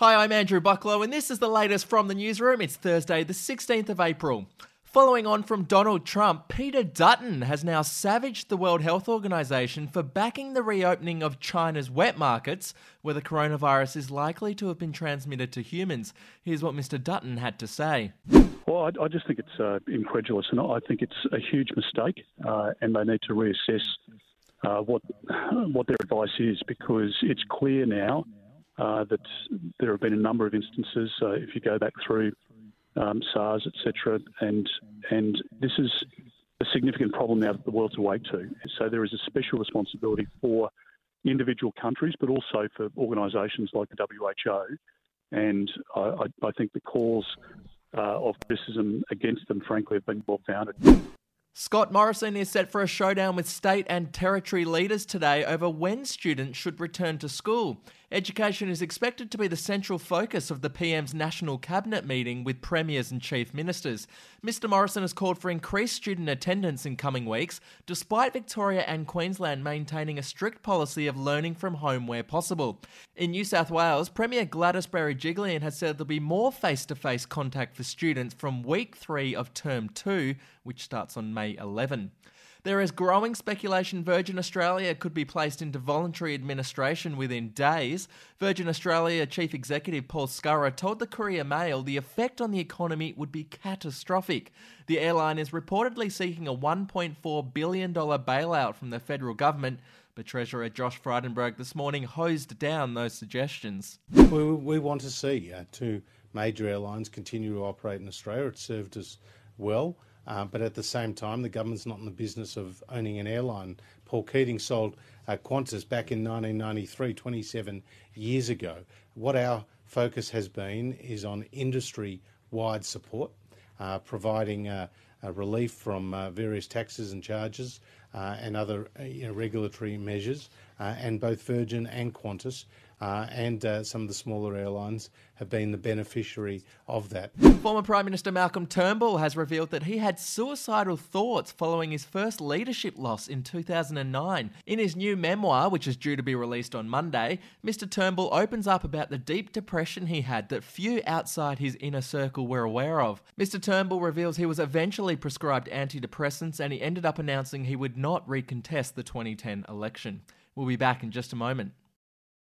Hi, I'm Andrew Bucklow, and this is the latest from the newsroom. It's Thursday, the 16th of April. Following on from Donald Trump, Peter Dutton has now savaged the World Health Organization for backing the reopening of China's wet markets, where the coronavirus is likely to have been transmitted to humans. Here's what Mr. Dutton had to say. Well, I, I just think it's uh, incredulous, and I think it's a huge mistake, uh, and they need to reassess uh, what what their advice is because it's clear now uh, that there have been a number of instances, uh, if you go back through um, SARS, etc., and and this is a significant problem now that the world's awake to. So there is a special responsibility for individual countries, but also for organisations like the WHO. And I, I think the calls uh, of criticism against them, frankly, have been well founded. Scott Morrison is set for a showdown with state and territory leaders today over when students should return to school. Education is expected to be the central focus of the PM's National Cabinet meeting with premiers and chief ministers. Mr Morrison has called for increased student attendance in coming weeks, despite Victoria and Queensland maintaining a strict policy of learning from home where possible. In New South Wales, Premier Gladys Berejiklian has said there'll be more face to face contact for students from week three of term two, which starts on May 11. There is growing speculation Virgin Australia could be placed into voluntary administration within days. Virgin Australia Chief Executive Paul Scurrah told the Courier Mail the effect on the economy would be catastrophic. The airline is reportedly seeking a $1.4 billion bailout from the federal government. But Treasurer Josh Frydenberg this morning hosed down those suggestions. We, we want to see uh, two major airlines continue to operate in Australia. It served us well. Uh, but at the same time, the government's not in the business of owning an airline. Paul Keating sold uh, Qantas back in 1993, 27 years ago. What our focus has been is on industry wide support, uh, providing uh, relief from uh, various taxes and charges uh, and other you know, regulatory measures. and both Virgin and Qantas and uh, some of the smaller airlines have been the beneficiary of that. Former Prime Minister Malcolm Turnbull has revealed that he had suicidal thoughts following his first leadership loss in 2009. In his new memoir, which is due to be released on Monday, Mr. Turnbull opens up about the deep depression he had that few outside his inner circle were aware of. Mr. Turnbull reveals he was eventually prescribed antidepressants and he ended up announcing he would not recontest the 2010 election. We'll be back in just a moment.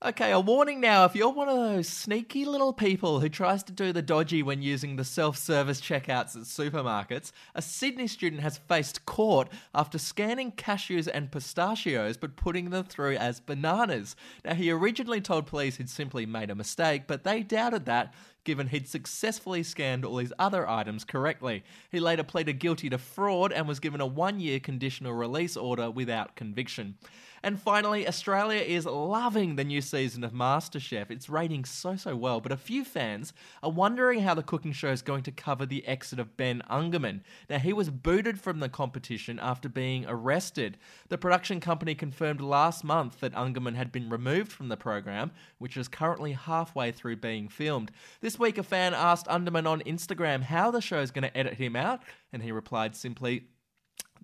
Okay, a warning now if you're one of those sneaky little people who tries to do the dodgy when using the self service checkouts at supermarkets, a Sydney student has faced court after scanning cashews and pistachios but putting them through as bananas. Now, he originally told police he'd simply made a mistake, but they doubted that given he'd successfully scanned all his other items correctly. He later pleaded guilty to fraud and was given a one year conditional release order without conviction. And finally, Australia is loving the new season of MasterChef. It's rating so, so well, but a few fans are wondering how the cooking show is going to cover the exit of Ben Ungerman. Now, he was booted from the competition after being arrested. The production company confirmed last month that Ungerman had been removed from the program, which is currently halfway through being filmed. This week, a fan asked Ungerman on Instagram how the show is going to edit him out, and he replied simply,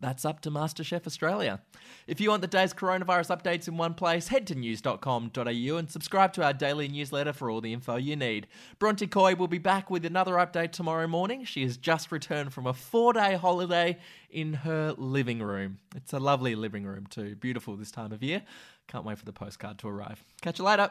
that's up to MasterChef Australia. If you want the day's coronavirus updates in one place, head to news.com.au and subscribe to our daily newsletter for all the info you need. Bronte Coy will be back with another update tomorrow morning. She has just returned from a four day holiday in her living room. It's a lovely living room, too. Beautiful this time of year. Can't wait for the postcard to arrive. Catch you later.